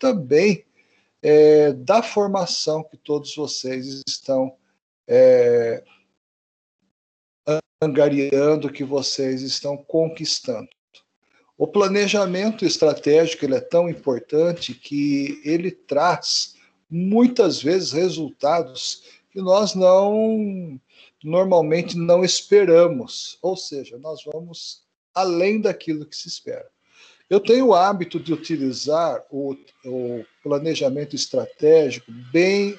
também é, da formação que todos vocês estão é, angariando, que vocês estão conquistando. O planejamento estratégico ele é tão importante que ele traz muitas vezes resultados que nós não normalmente não esperamos, ou seja, nós vamos além daquilo que se espera. Eu tenho o hábito de utilizar o, o planejamento estratégico bem,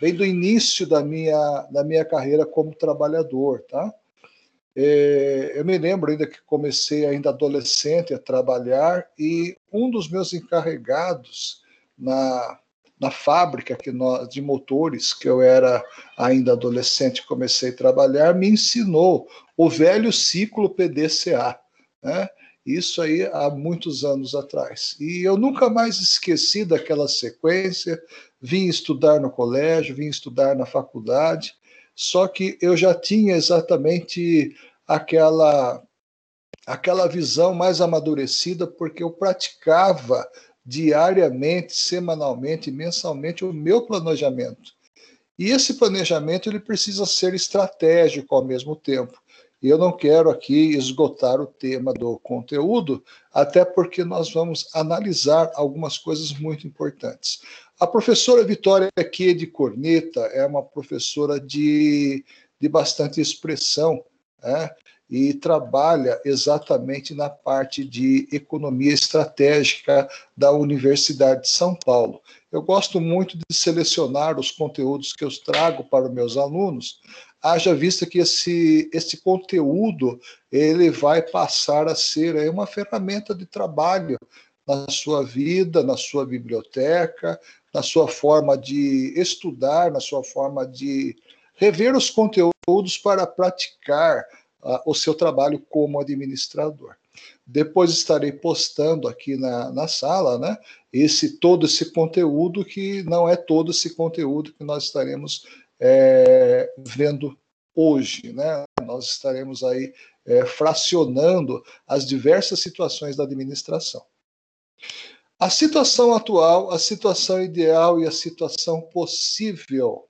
bem do início da minha, da minha carreira como trabalhador, tá? É, eu me lembro ainda que comecei ainda adolescente a trabalhar e um dos meus encarregados na, na fábrica que nós, de motores que eu era ainda adolescente comecei a trabalhar me ensinou o velho ciclo PDCA, né? Isso aí há muitos anos atrás. E eu nunca mais esqueci daquela sequência. Vim estudar no colégio, vim estudar na faculdade, só que eu já tinha exatamente aquela aquela visão mais amadurecida porque eu praticava diariamente, semanalmente, mensalmente o meu planejamento. E esse planejamento ele precisa ser estratégico ao mesmo tempo. E eu não quero aqui esgotar o tema do conteúdo, até porque nós vamos analisar algumas coisas muito importantes. A professora Vitória aqui de Corneta é uma professora de, de bastante expressão, né? E trabalha exatamente na parte de economia estratégica da Universidade de São Paulo. Eu gosto muito de selecionar os conteúdos que eu trago para os meus alunos, haja vista que esse, esse conteúdo ele vai passar a ser uma ferramenta de trabalho na sua vida, na sua biblioteca, na sua forma de estudar, na sua forma de rever os conteúdos para praticar uh, o seu trabalho como administrador. Depois estarei postando aqui na, na sala, né, esse todo esse conteúdo que não é todo esse conteúdo que nós estaremos é, vendo hoje. Né? Nós estaremos aí é, fracionando as diversas situações da administração. A situação atual, a situação ideal e a situação possível.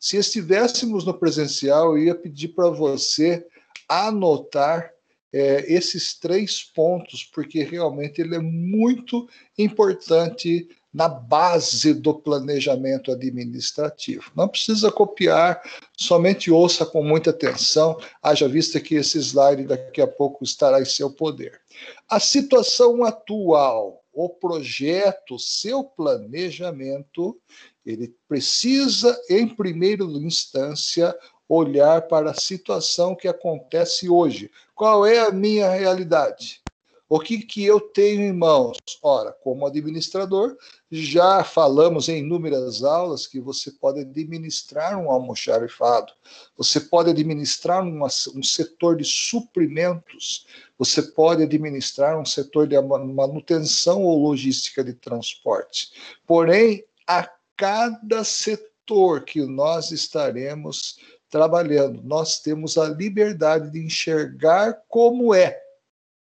Se estivéssemos no presencial, eu ia pedir para você anotar é, esses três pontos, porque realmente ele é muito importante na base do planejamento administrativo. Não precisa copiar, somente ouça com muita atenção, haja vista que esse slide daqui a pouco estará em seu poder. A situação atual, o projeto, seu planejamento, ele precisa, em primeira instância, olhar para a situação que acontece hoje. Qual é a minha realidade? O que, que eu tenho em mãos? Ora, como administrador, já falamos em inúmeras aulas que você pode administrar um almoxarifado, você pode administrar uma, um setor de suprimentos, você pode administrar um setor de manutenção ou logística de transporte. Porém, a cada setor que nós estaremos trabalhando, nós temos a liberdade de enxergar como é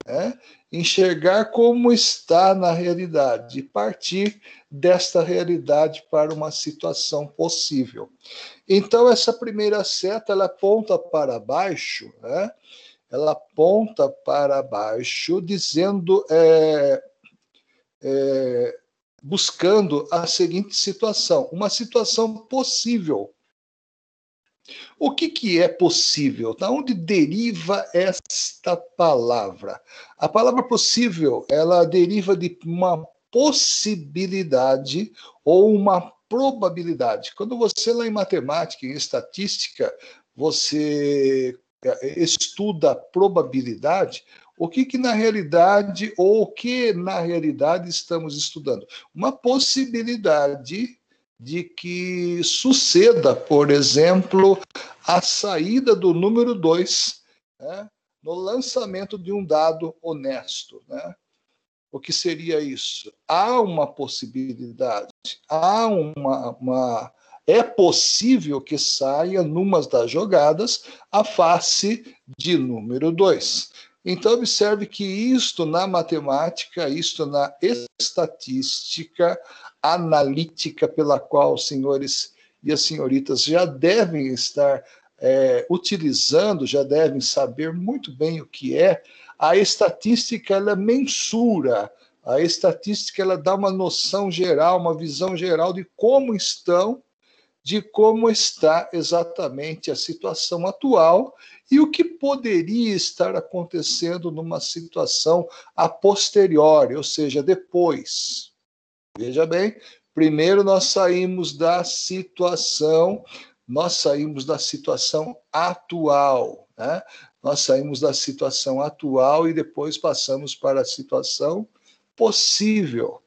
né? enxergar como está na realidade e partir desta realidade para uma situação possível. Então, essa primeira seta ela aponta para baixo, né? ela aponta para baixo, dizendo, é, é, buscando a seguinte situação: uma situação possível o que, que é possível? Da onde deriva esta palavra? A palavra possível, ela deriva de uma possibilidade ou uma probabilidade. Quando você lá em matemática, em estatística, você é, estuda probabilidade, o que, que na realidade, ou o que na realidade estamos estudando? Uma possibilidade de que suceda, por exemplo, a saída do número 2 né, no lançamento de um dado honesto. Né? O que seria isso? Há uma possibilidade, há uma, uma é possível que saia numa das jogadas a face de número 2. Então, observe que isto na matemática, isto na estatística analítica, pela qual os senhores e as senhoritas já devem estar é, utilizando, já devem saber muito bem o que é, a estatística ela mensura, a estatística ela dá uma noção geral, uma visão geral de como estão de como está exatamente a situação atual e o que poderia estar acontecendo numa situação a posteriori, ou seja, depois. Veja bem, primeiro nós saímos da situação, nós saímos da situação atual, né? Nós saímos da situação atual e depois passamos para a situação possível.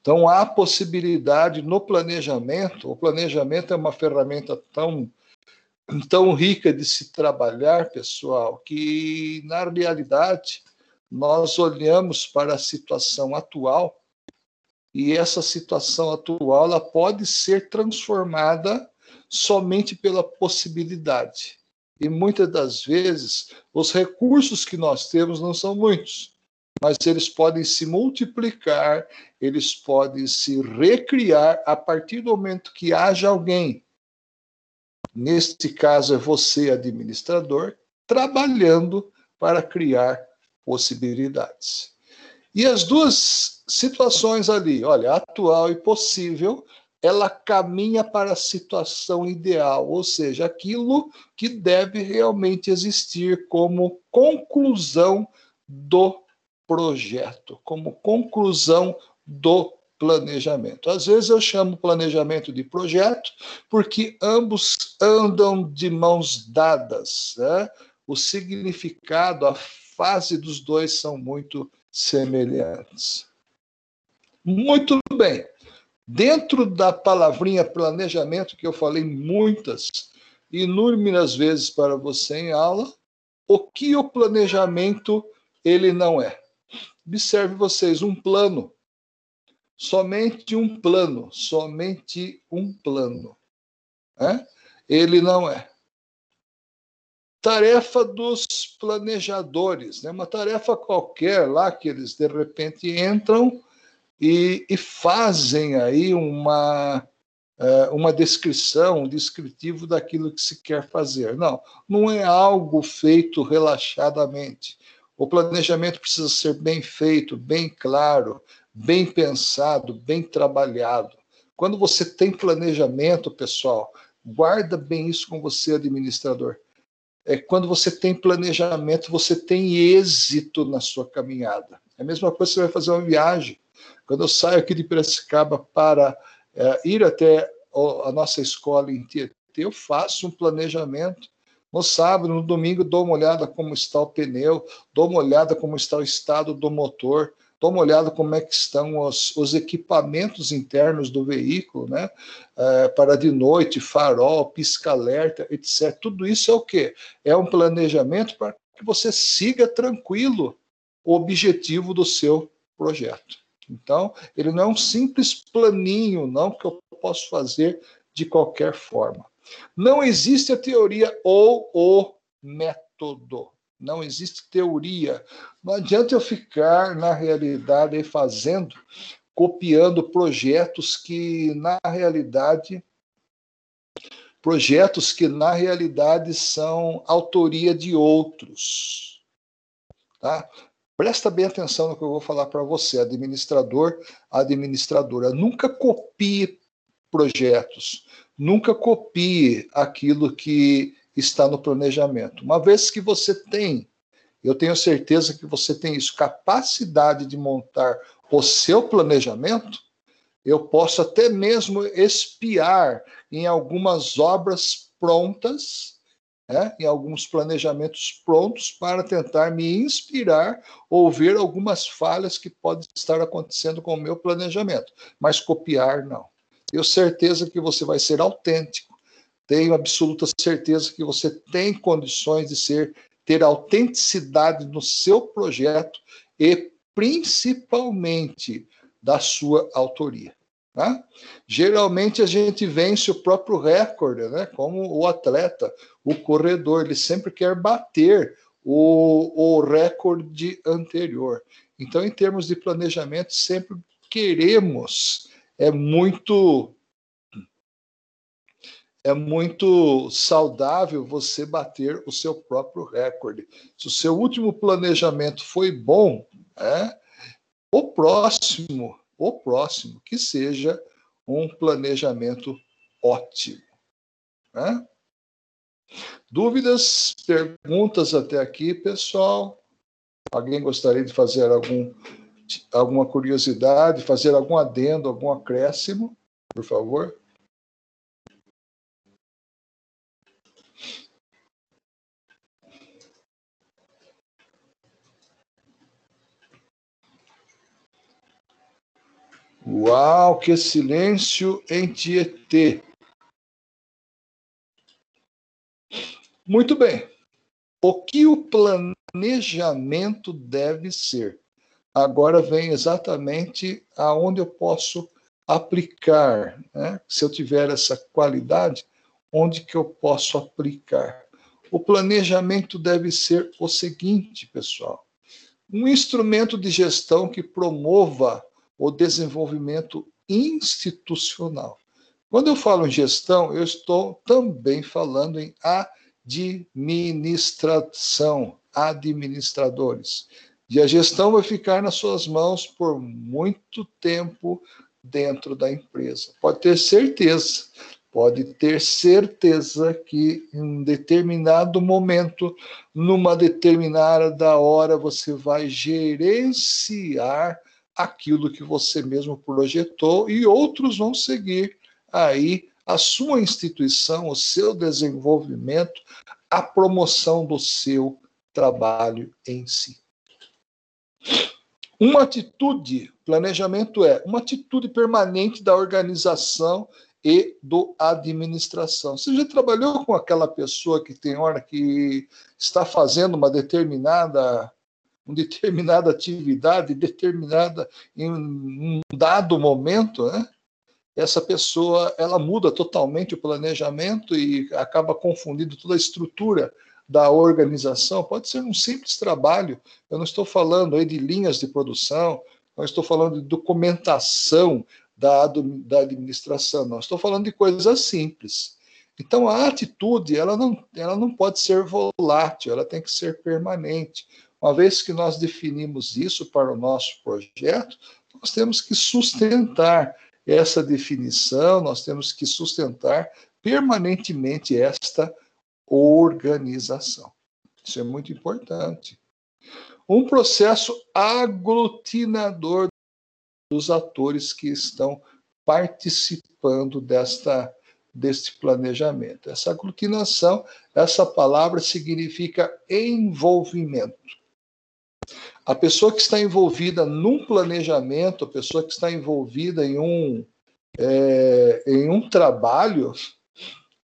Então, há possibilidade no planejamento, o planejamento é uma ferramenta tão, tão rica de se trabalhar, pessoal, que, na realidade, nós olhamos para a situação atual e essa situação atual ela pode ser transformada somente pela possibilidade. E muitas das vezes, os recursos que nós temos não são muitos mas eles podem se multiplicar, eles podem se recriar a partir do momento que haja alguém, neste caso é você, administrador, trabalhando para criar possibilidades. E as duas situações ali, olha, atual e possível, ela caminha para a situação ideal, ou seja, aquilo que deve realmente existir como conclusão do projeto, como conclusão do planejamento. Às vezes eu chamo planejamento de projeto porque ambos andam de mãos dadas. Né? O significado, a fase dos dois são muito semelhantes. Muito bem. Dentro da palavrinha planejamento, que eu falei muitas, inúmeras vezes para você em aula, o que o planejamento ele não é? Observe vocês, um plano. Somente um plano, somente um plano. É? Ele não é. Tarefa dos planejadores, né? uma tarefa qualquer lá que eles de repente entram e, e fazem aí uma, é, uma descrição, um descritivo daquilo que se quer fazer. Não, não é algo feito relaxadamente. O planejamento precisa ser bem feito, bem claro, bem pensado, bem trabalhado. Quando você tem planejamento, pessoal, guarda bem isso com você, administrador. É quando você tem planejamento, você tem êxito na sua caminhada. É a mesma coisa que você vai fazer uma viagem. Quando eu saio aqui de Piracicaba para é, ir até a nossa escola em Tietê, eu faço um planejamento no sábado, no domingo, dou uma olhada como está o pneu, dou uma olhada como está o estado do motor, dou uma olhada como é que estão os, os equipamentos internos do veículo, né? É, para de noite, farol, pisca-alerta, etc. Tudo isso é o quê? É um planejamento para que você siga tranquilo o objetivo do seu projeto. Então, ele não é um simples planinho, não, que eu posso fazer de qualquer forma. Não existe a teoria ou o método. Não existe teoria. Não adianta eu ficar na realidade fazendo, copiando projetos que na realidade projetos que na realidade são autoria de outros. Tá? Presta bem atenção no que eu vou falar para você, administrador, administradora. Nunca copie projetos. Nunca copie aquilo que está no planejamento. Uma vez que você tem, eu tenho certeza que você tem isso, capacidade de montar o seu planejamento, eu posso até mesmo espiar em algumas obras prontas, né, em alguns planejamentos prontos, para tentar me inspirar ou ver algumas falhas que podem estar acontecendo com o meu planejamento. Mas copiar, não. Tenho certeza que você vai ser autêntico. Tenho absoluta certeza que você tem condições de ser ter autenticidade no seu projeto e principalmente da sua autoria. Né? Geralmente a gente vence o próprio recorde, né? como o atleta, o corredor, ele sempre quer bater o, o recorde anterior. Então, em termos de planejamento, sempre queremos, é muito é muito saudável você bater o seu próprio recorde. Se o seu último planejamento foi bom, é, o próximo, o próximo, que seja um planejamento ótimo. Né? Dúvidas, perguntas até aqui, pessoal? Alguém gostaria de fazer algum, alguma curiosidade, fazer algum adendo, algum acréscimo, por favor? Uau, que silêncio em Tietê. Muito bem. O que o planejamento deve ser? Agora vem exatamente aonde eu posso aplicar. Né? Se eu tiver essa qualidade, onde que eu posso aplicar? O planejamento deve ser o seguinte, pessoal: um instrumento de gestão que promova o desenvolvimento institucional. Quando eu falo em gestão, eu estou também falando em administração, administradores. E a gestão vai ficar nas suas mãos por muito tempo dentro da empresa. Pode ter certeza, pode ter certeza que em determinado momento, numa determinada hora, você vai gerenciar aquilo que você mesmo projetou e outros vão seguir aí a sua instituição, o seu desenvolvimento, a promoção do seu trabalho em si. Uma atitude, planejamento é uma atitude permanente da organização e do administração. Você já trabalhou com aquela pessoa que tem hora que está fazendo uma determinada uma determinada atividade determinada em um dado momento, né? essa pessoa ela muda totalmente o planejamento e acaba confundindo toda a estrutura da organização. Pode ser um simples trabalho. Eu não estou falando aí de linhas de produção, não estou falando de documentação da, da administração, não. Estou falando de coisas simples. Então a atitude ela não, ela não pode ser volátil, ela tem que ser permanente. Uma vez que nós definimos isso para o nosso projeto, nós temos que sustentar essa definição, nós temos que sustentar permanentemente esta organização. Isso é muito importante. Um processo aglutinador dos atores que estão participando desta deste planejamento. Essa aglutinação, essa palavra significa envolvimento. A pessoa que está envolvida num planejamento, a pessoa que está envolvida em um, é, em um trabalho,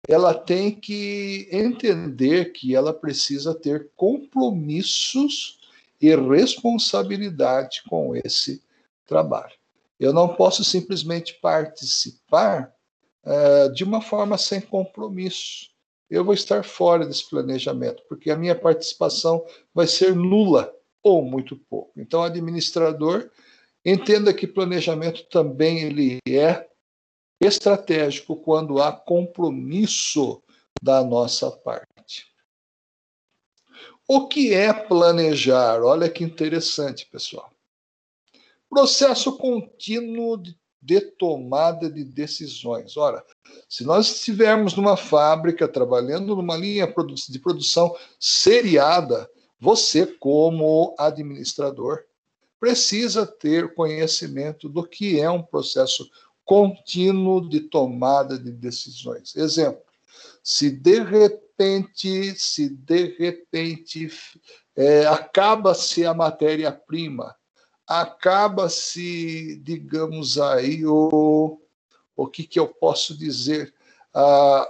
ela tem que entender que ela precisa ter compromissos e responsabilidade com esse trabalho. Eu não posso simplesmente participar é, de uma forma sem compromisso. Eu vou estar fora desse planejamento, porque a minha participação vai ser nula ou muito pouco. Então, administrador, entenda que planejamento também ele é estratégico quando há compromisso da nossa parte. O que é planejar? Olha que interessante, pessoal. Processo contínuo de tomada de decisões. Ora, se nós estivermos numa fábrica trabalhando numa linha de produção seriada, você, como administrador, precisa ter conhecimento do que é um processo contínuo de tomada de decisões. Exemplo, se de repente, se de repente é, acaba-se a matéria-prima, acaba-se, digamos aí, o, o que, que eu posso dizer? Ah,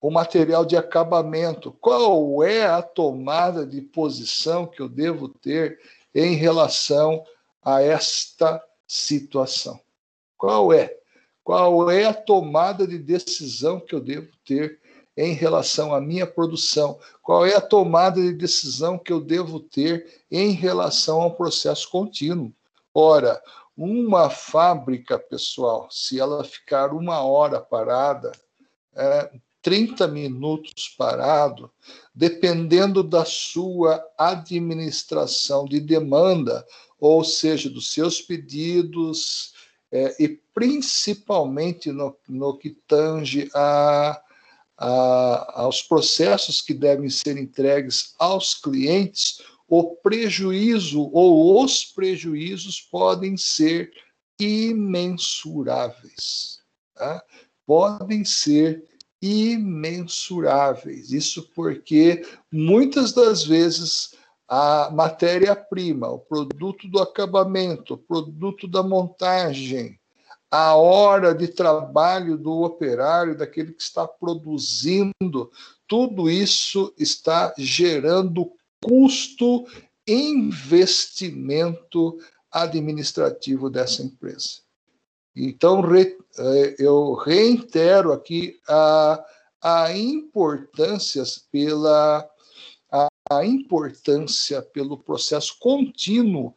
o material de acabamento. Qual é a tomada de posição que eu devo ter em relação a esta situação? Qual é? Qual é a tomada de decisão que eu devo ter em relação à minha produção? Qual é a tomada de decisão que eu devo ter em relação ao processo contínuo? Ora, uma fábrica, pessoal, se ela ficar uma hora parada, é, 30 minutos parado, dependendo da sua administração de demanda, ou seja, dos seus pedidos, é, e principalmente no, no que tange a, a, aos processos que devem ser entregues aos clientes, o prejuízo ou os prejuízos podem ser imensuráveis. Tá? Podem ser imensuráveis. Isso porque muitas das vezes a matéria-prima, o produto do acabamento, o produto da montagem, a hora de trabalho do operário, daquele que está produzindo, tudo isso está gerando custo, investimento administrativo dessa empresa. Então, re, é, eu reitero aqui a, a importância pela a, importância pelo processo contínuo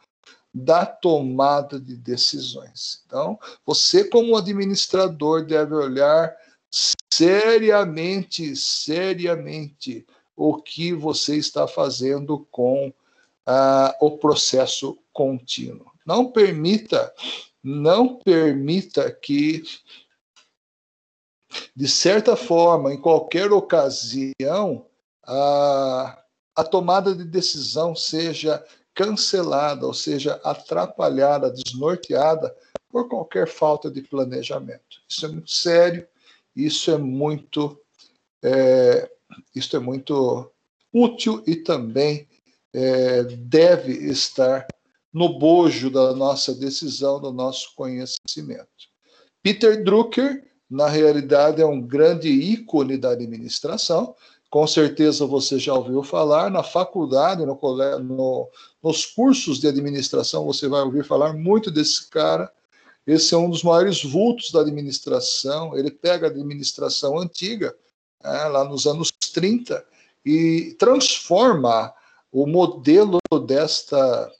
da tomada de decisões. Então, você como administrador deve olhar seriamente, seriamente o que você está fazendo com ah, o processo contínuo. Não permita não permita que, de certa forma, em qualquer ocasião, a, a tomada de decisão seja cancelada, ou seja, atrapalhada, desnorteada por qualquer falta de planejamento. Isso é muito sério, isso é muito, é, isso é muito útil e também é, deve estar no bojo da nossa decisão, do nosso conhecimento. Peter Drucker, na realidade, é um grande ícone da administração. Com certeza você já ouviu falar. Na faculdade, no, no, nos cursos de administração, você vai ouvir falar muito desse cara. Esse é um dos maiores vultos da administração. Ele pega a administração antiga, é, lá nos anos 30, e transforma o modelo desta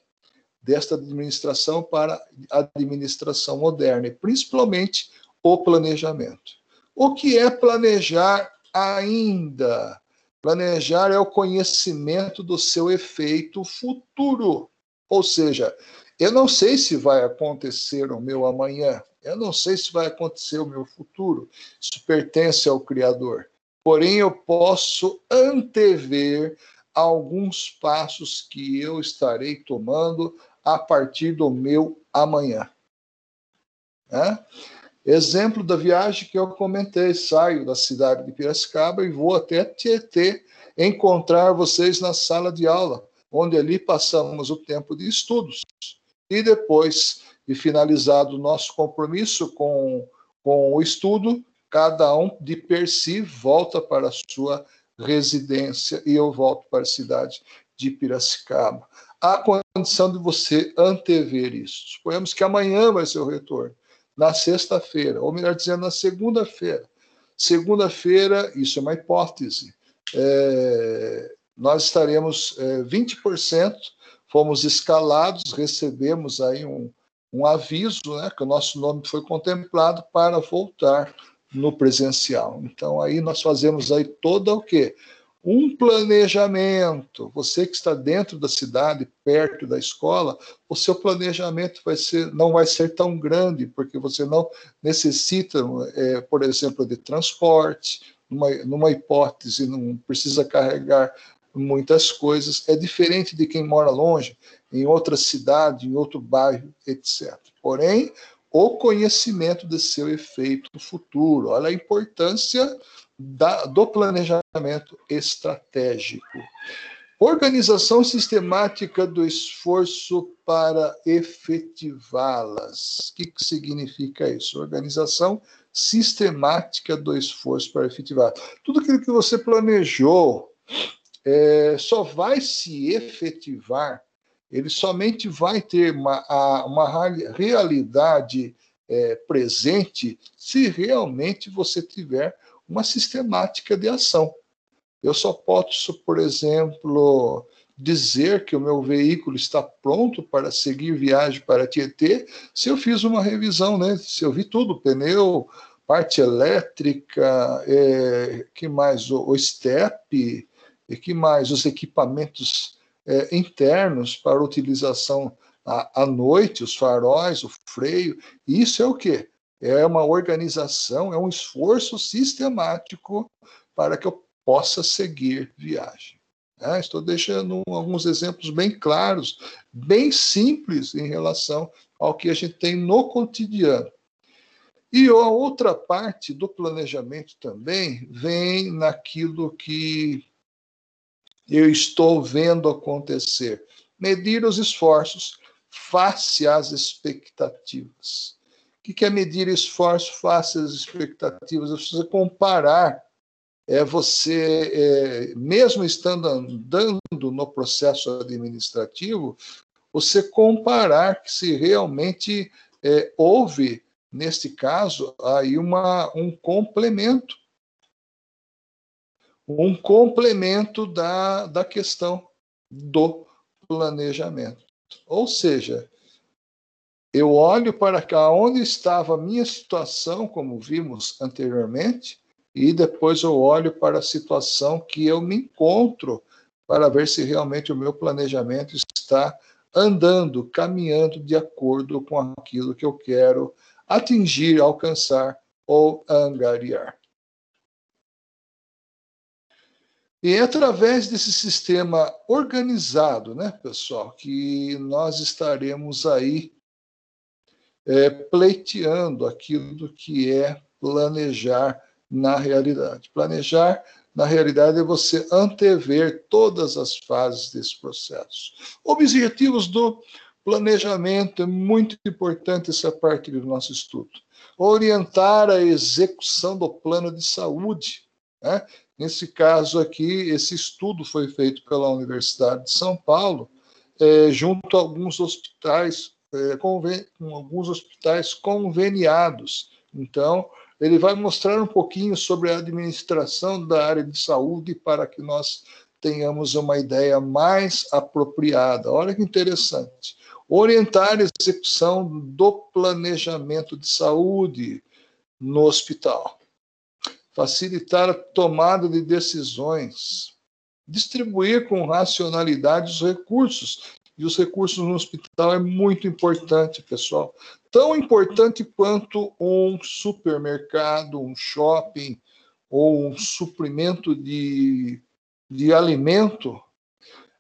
desta administração para a administração moderna, e principalmente o planejamento. O que é planejar ainda? Planejar é o conhecimento do seu efeito futuro. Ou seja, eu não sei se vai acontecer o meu amanhã, eu não sei se vai acontecer o meu futuro. Isso pertence ao Criador. Porém, eu posso antever alguns passos que eu estarei tomando a partir do meu amanhã. É? Exemplo da viagem que eu comentei: saio da cidade de Piracicaba e vou até Tietê encontrar vocês na sala de aula, onde ali passamos o tempo de estudos. E depois de finalizado o nosso compromisso com, com o estudo, cada um de per si volta para a sua residência e eu volto para a cidade de Piracicaba há condição de você antever isso. Suponhamos que amanhã vai ser o retorno, na sexta-feira, ou melhor dizendo, na segunda-feira. Segunda-feira, isso é uma hipótese, é, nós estaremos é, 20%, fomos escalados, recebemos aí um, um aviso, né, que o nosso nome foi contemplado para voltar no presencial. Então aí nós fazemos aí toda o quê? Um planejamento. Você que está dentro da cidade, perto da escola, o seu planejamento vai ser, não vai ser tão grande, porque você não necessita, é, por exemplo, de transporte, numa, numa hipótese, não precisa carregar muitas coisas. É diferente de quem mora longe, em outra cidade, em outro bairro, etc. Porém, o conhecimento de seu efeito futuro. Olha a importância da, do planejamento estratégico. Organização sistemática do esforço para efetivá-las. O que, que significa isso? Organização sistemática do esforço para efetivar. Tudo aquilo que você planejou é, só vai se efetivar, ele somente vai ter uma, uma realidade é, presente se realmente você tiver uma sistemática de ação. Eu só posso, por exemplo, dizer que o meu veículo está pronto para seguir viagem para Tietê se eu fiz uma revisão, né? Se eu vi tudo, pneu, parte elétrica, é, que mais o, o step, e que mais os equipamentos é, internos para utilização à, à noite, os faróis, o freio. Isso é o quê? É uma organização, é um esforço sistemático para que eu possa seguir viagem. É, estou deixando alguns exemplos bem claros, bem simples em relação ao que a gente tem no cotidiano. E a outra parte do planejamento também vem naquilo que eu estou vendo acontecer. Medir os esforços face às expectativas. Que é medir esforço face às expectativas? Você comparar, é você, é, mesmo estando andando no processo administrativo, você comparar se realmente é, houve, neste caso, aí uma, um complemento um complemento da, da questão do planejamento. Ou seja, eu olho para cá onde estava a minha situação, como vimos anteriormente, e depois eu olho para a situação que eu me encontro para ver se realmente o meu planejamento está andando, caminhando de acordo com aquilo que eu quero atingir, alcançar ou angariar. E é através desse sistema organizado, né, pessoal, que nós estaremos aí é, pleiteando aquilo que é planejar na realidade. Planejar na realidade é você antever todas as fases desse processo. Objetivos do planejamento é muito importante essa parte do nosso estudo. Orientar a execução do plano de saúde, né? Nesse caso aqui, esse estudo foi feito pela Universidade de São Paulo, é, junto a alguns hospitais, é, com alguns hospitais conveniados. Então, ele vai mostrar um pouquinho sobre a administração da área de saúde para que nós tenhamos uma ideia mais apropriada. Olha que interessante. Orientar a execução do planejamento de saúde no hospital facilitar a tomada de decisões, distribuir com racionalidade os recursos. E os recursos no hospital é muito importante, pessoal. Tão importante quanto um supermercado, um shopping ou um suprimento de, de alimento.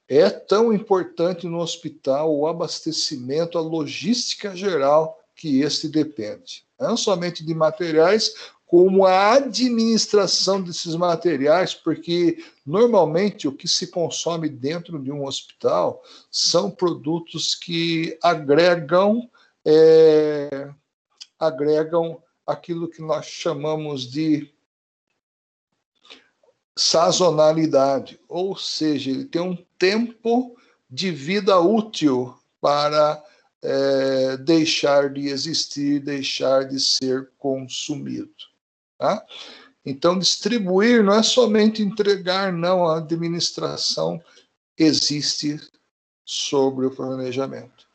É tão importante no hospital o abastecimento, a logística geral que este depende. Não somente de materiais, como a administração desses materiais, porque normalmente o que se consome dentro de um hospital são produtos que agregam é, agregam aquilo que nós chamamos de sazonalidade, ou seja, ele tem um tempo de vida útil para é, deixar de existir, deixar de ser consumido. Tá? Então, distribuir não é somente entregar, não, a administração existe sobre o planejamento.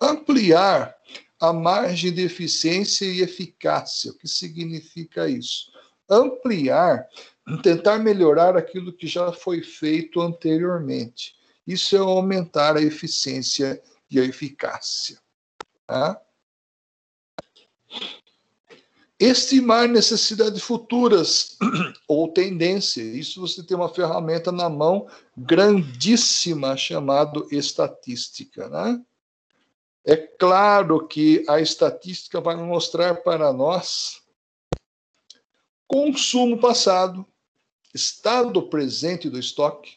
Ampliar a margem de eficiência e eficácia. O que significa isso? Ampliar, tentar melhorar aquilo que já foi feito anteriormente. Isso é aumentar a eficiência e a eficácia. Tá? Estimar necessidades futuras ou tendência. Isso você tem uma ferramenta na mão grandíssima chamado estatística, né? É claro que a estatística vai mostrar para nós consumo passado, estado presente do estoque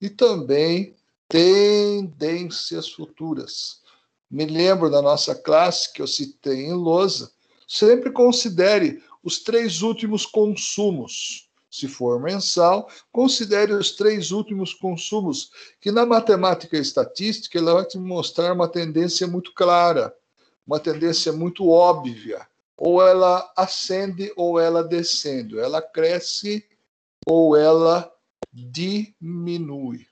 e também tendências futuras. Me lembro da nossa classe que eu citei em lousa, sempre considere os três últimos consumos. Se for mensal, considere os três últimos consumos, que na matemática estatística ela vai te mostrar uma tendência muito clara, uma tendência muito óbvia. ou ela ascende ou ela descende, ela cresce ou ela diminui.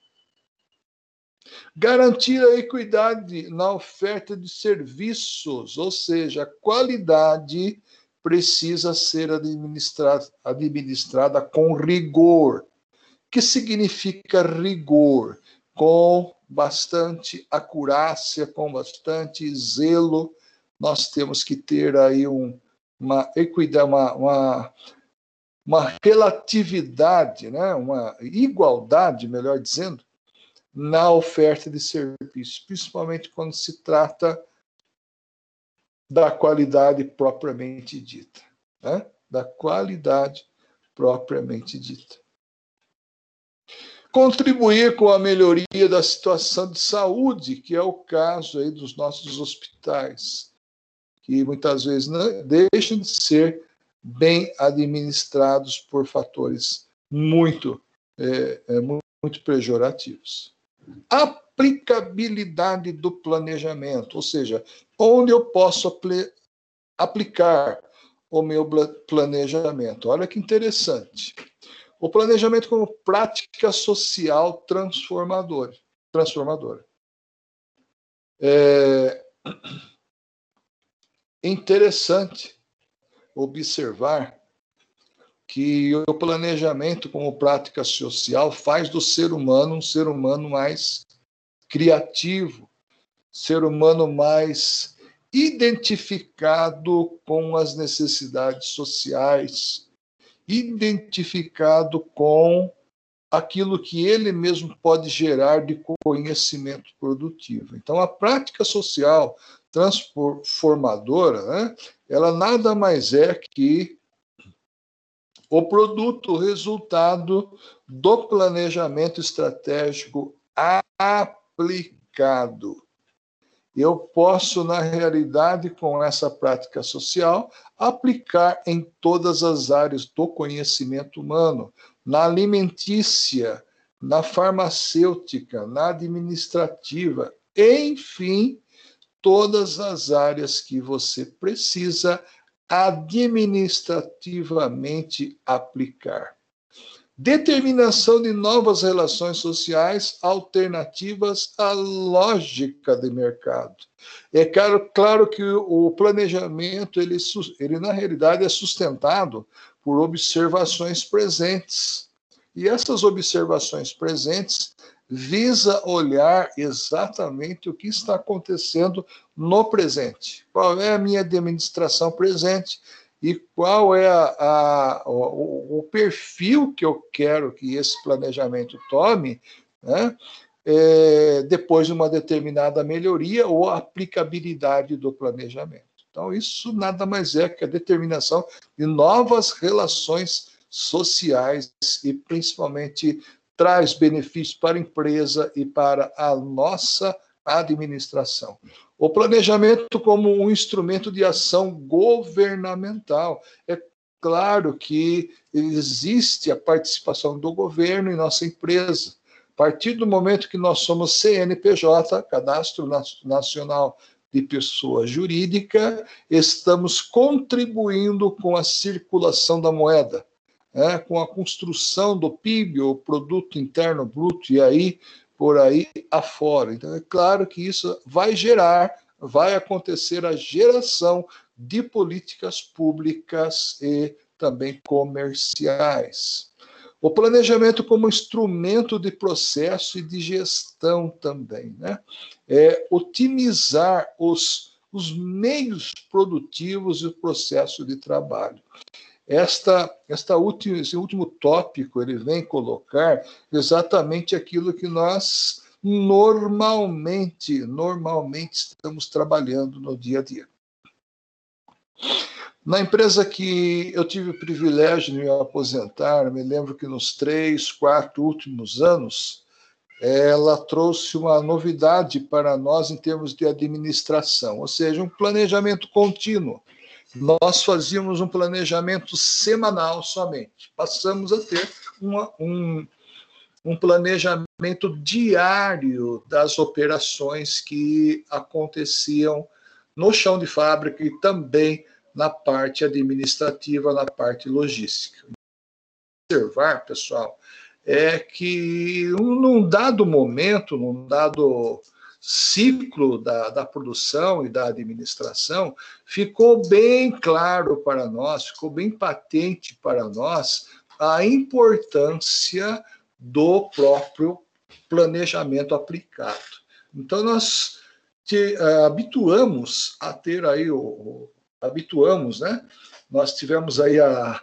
Garantir a equidade na oferta de serviços, ou seja, a qualidade precisa ser administrada, administrada com rigor. O que significa rigor? Com bastante acurácia, com bastante zelo. Nós temos que ter aí um, uma equidade, uma, uma, uma relatividade, né? uma igualdade, melhor dizendo, na oferta de serviços, principalmente quando se trata da qualidade propriamente dita. Né? Da qualidade propriamente dita. Contribuir com a melhoria da situação de saúde, que é o caso aí dos nossos hospitais, que muitas vezes deixam de ser bem administrados por fatores muito, é, é, muito pejorativos. Aplicabilidade do planejamento, ou seja, onde eu posso apl aplicar o meu planejamento. Olha que interessante. O planejamento como prática social transformadora. transformadora. É interessante observar que o planejamento como prática social faz do ser humano um ser humano mais criativo, ser humano mais identificado com as necessidades sociais, identificado com aquilo que ele mesmo pode gerar de conhecimento produtivo. Então, a prática social transformadora, né, ela nada mais é que o produto, resultado do planejamento estratégico aplicado. Eu posso, na realidade, com essa prática social, aplicar em todas as áreas do conhecimento humano, na alimentícia, na farmacêutica, na administrativa, enfim, todas as áreas que você precisa administrativamente aplicar. Determinação de novas relações sociais alternativas à lógica de mercado. É claro, claro que o planejamento, ele, ele na realidade é sustentado por observações presentes. E essas observações presentes visa olhar exatamente o que está acontecendo no presente. Qual é a minha administração presente e qual é a, a, o, o, perfil que eu quero que esse planejamento tome, né? É, depois de uma determinada melhoria ou aplicabilidade do planejamento. Então, isso nada mais é que a determinação de novas relações sociais e principalmente traz benefícios para a empresa e para a nossa administração. O planejamento como um instrumento de ação governamental. É claro que existe a participação do governo em nossa empresa. A partir do momento que nós somos CNPJ, Cadastro Nacional de Pessoa Jurídica, estamos contribuindo com a circulação da moeda é, com a construção do PIB, o Produto Interno Bruto, e aí por aí afora. Então, é claro que isso vai gerar, vai acontecer a geração de políticas públicas e também comerciais. O planejamento como instrumento de processo e de gestão também, né? É otimizar os, os meios produtivos e o processo de trabalho. Esta, esta última, esse último tópico ele vem colocar exatamente aquilo que nós normalmente, normalmente estamos trabalhando no dia a dia. Na empresa que eu tive o privilégio de me aposentar, me lembro que nos três, quatro últimos anos, ela trouxe uma novidade para nós em termos de administração, ou seja, um planejamento contínuo nós fazíamos um planejamento semanal somente. Passamos a ter uma, um, um planejamento diário das operações que aconteciam no chão de fábrica e também na parte administrativa, na parte logística. Observar, pessoal, é que num dado momento, num dado ciclo da, da produção e da administração, ficou bem claro para nós, ficou bem patente para nós a importância do próprio planejamento aplicado. Então, nós te, uh, habituamos a ter aí o, o, habituamos, né? Nós tivemos aí a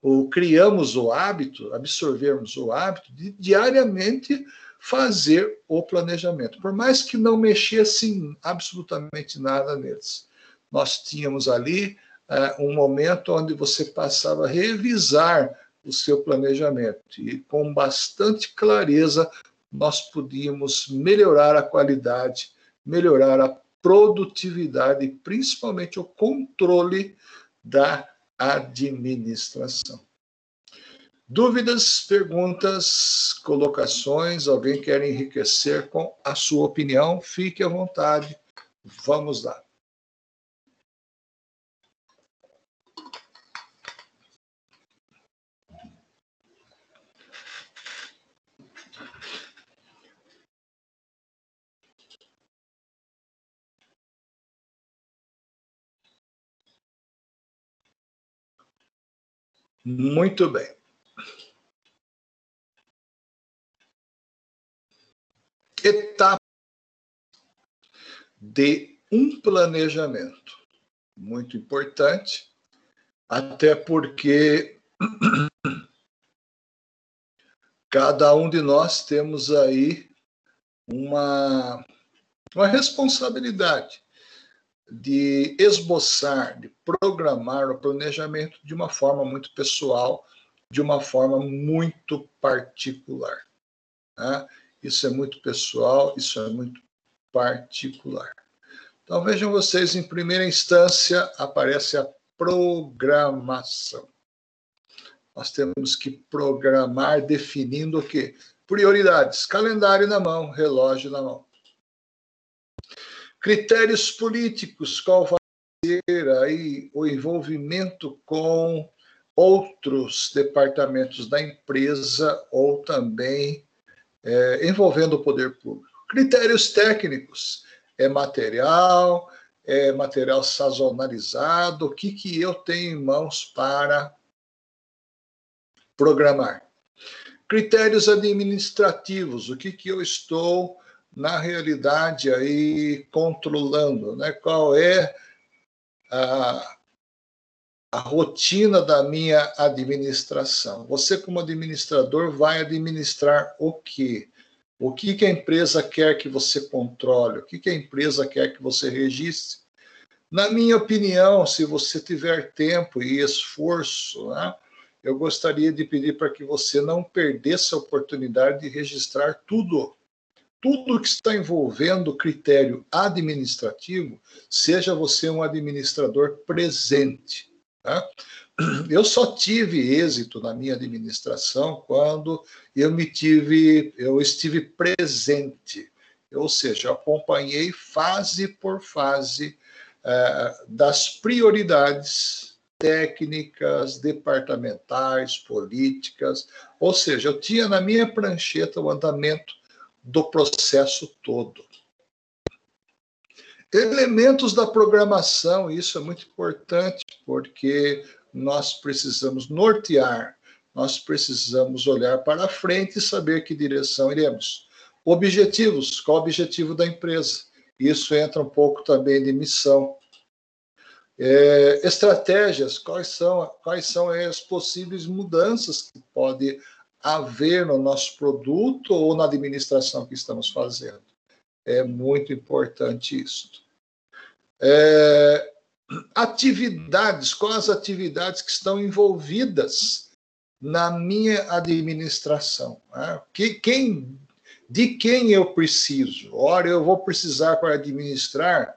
ou criamos o hábito, absorvermos o hábito de diariamente fazer o planejamento. Por mais que não mexesse absolutamente nada neles. Nós tínhamos ali uh, um momento onde você passava a revisar o seu planejamento e com bastante clareza nós podíamos melhorar a qualidade, melhorar a produtividade e principalmente o controle da administração. Dúvidas, perguntas, colocações? Alguém quer enriquecer com a sua opinião? Fique à vontade. Vamos lá. Muito bem. Etapa de um planejamento. Muito importante, até porque cada um de nós temos aí uma, uma responsabilidade de esboçar, de programar o planejamento de uma forma muito pessoal, de uma forma muito particular. Né? Isso é muito pessoal, isso é muito particular. Então vejam vocês, em primeira instância aparece a programação. Nós temos que programar definindo o quê? Prioridades, calendário na mão, relógio na mão. Critérios políticos, qual vai ser aí o envolvimento com outros departamentos da empresa ou também é, envolvendo o poder público. Critérios técnicos, é material, é material sazonalizado, o que, que eu tenho em mãos para programar. Critérios administrativos, o que, que eu estou na realidade aí controlando, né? Qual é a, a rotina da minha administração? Você como administrador vai administrar o quê? O que, que a empresa quer que você controle? O que, que a empresa quer que você registre? Na minha opinião, se você tiver tempo e esforço, né, eu gostaria de pedir para que você não perdesse a oportunidade de registrar tudo tudo que está envolvendo critério administrativo, seja você um administrador presente. Tá? Eu só tive êxito na minha administração quando eu me tive, eu estive presente, ou seja, acompanhei fase por fase eh, das prioridades técnicas, departamentais, políticas, ou seja, eu tinha na minha prancheta o andamento do processo todo. Elementos da programação, isso é muito importante, porque nós precisamos nortear, nós precisamos olhar para frente e saber que direção iremos. Objetivos, qual o objetivo da empresa? Isso entra um pouco também de missão. É, estratégias, quais são, quais são as possíveis mudanças que pode haver no nosso produto ou na administração que estamos fazendo. É muito importante isso. É, atividades, quais as atividades que estão envolvidas na minha administração? Né? Que, quem, de quem eu preciso? Ora, eu vou precisar para administrar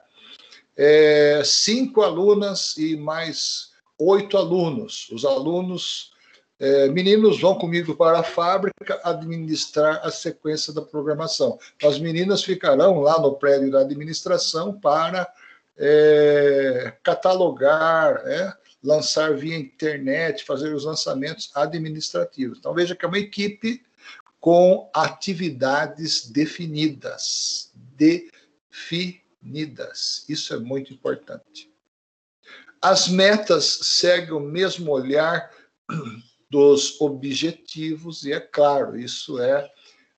é, cinco alunas e mais oito alunos. Os alunos é, meninos vão comigo para a fábrica administrar a sequência da programação. As meninas ficarão lá no prédio da administração para é, catalogar, é, lançar via internet, fazer os lançamentos administrativos. Então veja que é uma equipe com atividades definidas, definidas. Isso é muito importante. As metas seguem o mesmo olhar dos objetivos, e é claro, isso é,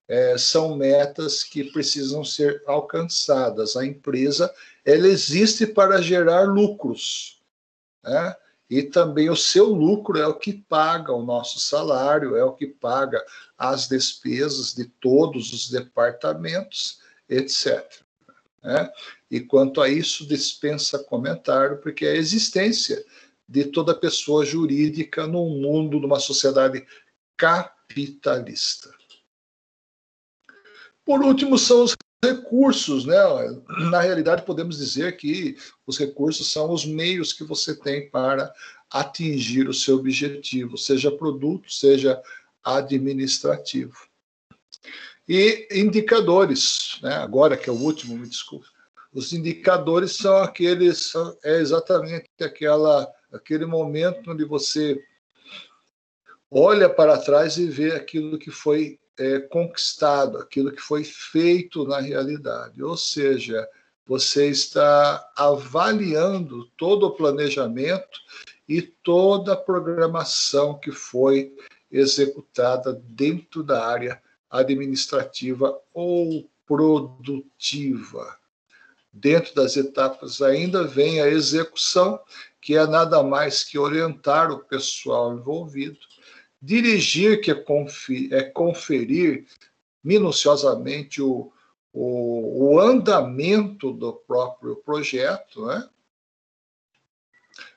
é, são metas que precisam ser alcançadas. A empresa ela existe para gerar lucros. Né? E também o seu lucro é o que paga o nosso salário, é o que paga as despesas de todos os departamentos, etc. Né? E quanto a isso, dispensa comentário, porque é a existência de toda pessoa jurídica no mundo, numa sociedade capitalista. Por último, são os recursos, né? Na realidade, podemos dizer que os recursos são os meios que você tem para atingir o seu objetivo, seja produto, seja administrativo. E indicadores, né? agora que é o último, me desculpe. Os indicadores são aqueles, é exatamente aquela, aquele momento onde você olha para trás e vê aquilo que foi é, conquistado, aquilo que foi feito na realidade. Ou seja, você está avaliando todo o planejamento e toda a programação que foi executada dentro da área administrativa ou produtiva. Dentro das etapas ainda vem a execução, que é nada mais que orientar o pessoal envolvido Dirigir, que é, conferir, é conferir minuciosamente o, o, o, andamento do próprio projeto, né?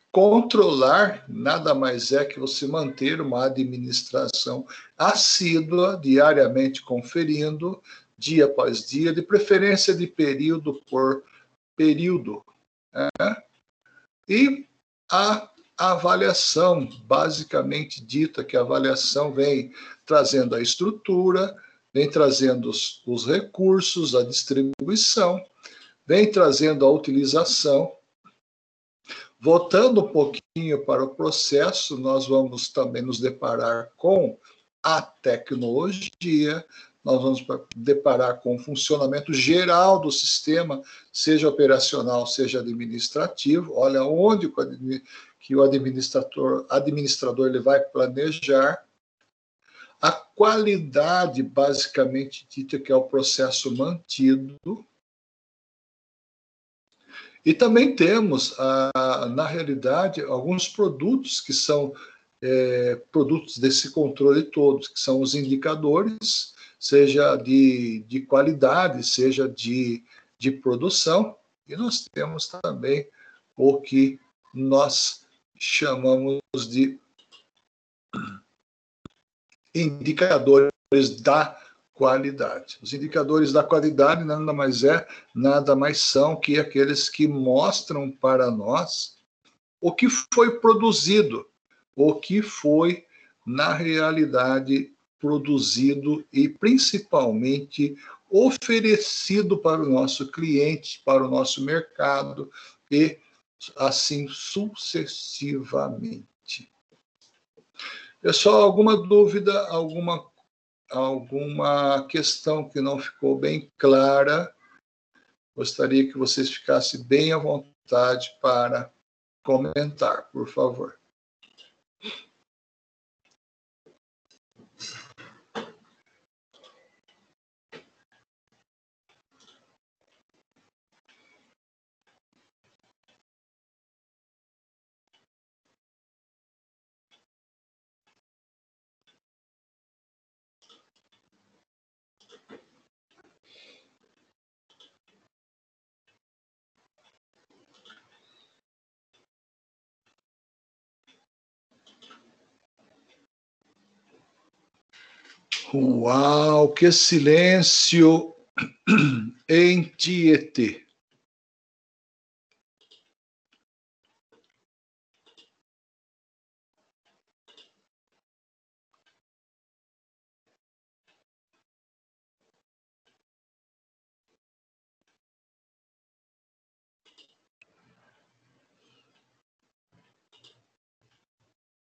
Controlar nada mais é que você manter uma administração assídua, diariamente conferindo, dia após dia, de preferência de período por período. Né? E a avaliação, basicamente dita que a avaliação vem trazendo a estrutura, vem trazendo os, os recursos, a distribuição, vem trazendo a utilização. Voltando um pouquinho para o processo, nós vamos também nos deparar com a tecnologia, nós vamos deparar com o funcionamento geral do sistema, seja operacional, seja administrativo. Olha onde que o administrador, administrador ele vai planejar. A qualidade, basicamente dita, que é o processo mantido. E também temos, na realidade, alguns produtos que são é, produtos desse controle todo, que são os indicadores, seja de, de qualidade, seja de, de produção. E nós temos também o que nós chamamos de indicadores da qualidade. Os indicadores da qualidade nada mais é, nada mais são que aqueles que mostram para nós o que foi produzido, o que foi na realidade produzido e principalmente oferecido para o nosso cliente, para o nosso mercado e assim sucessivamente. Pessoal, alguma dúvida, alguma, alguma questão que não ficou bem clara? Gostaria que vocês ficassem bem à vontade para comentar, por favor. Uau, que silêncio em Tietê.